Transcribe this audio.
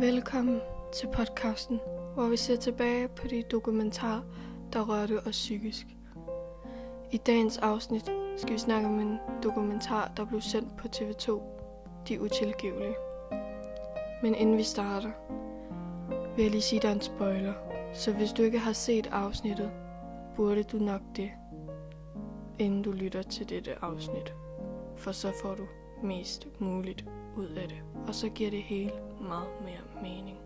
Velkommen til podcasten, hvor vi ser tilbage på de dokumentarer, der rørte os psykisk. I dagens afsnit skal vi snakke om en dokumentar, der blev sendt på TV2, De Utilgivelige. Men inden vi starter, vil jeg lige sige dig en spoiler. Så hvis du ikke har set afsnittet, burde du nok det, inden du lytter til dette afsnit. For så får du mest muligt ud af det, og så giver det hele meget mere mening.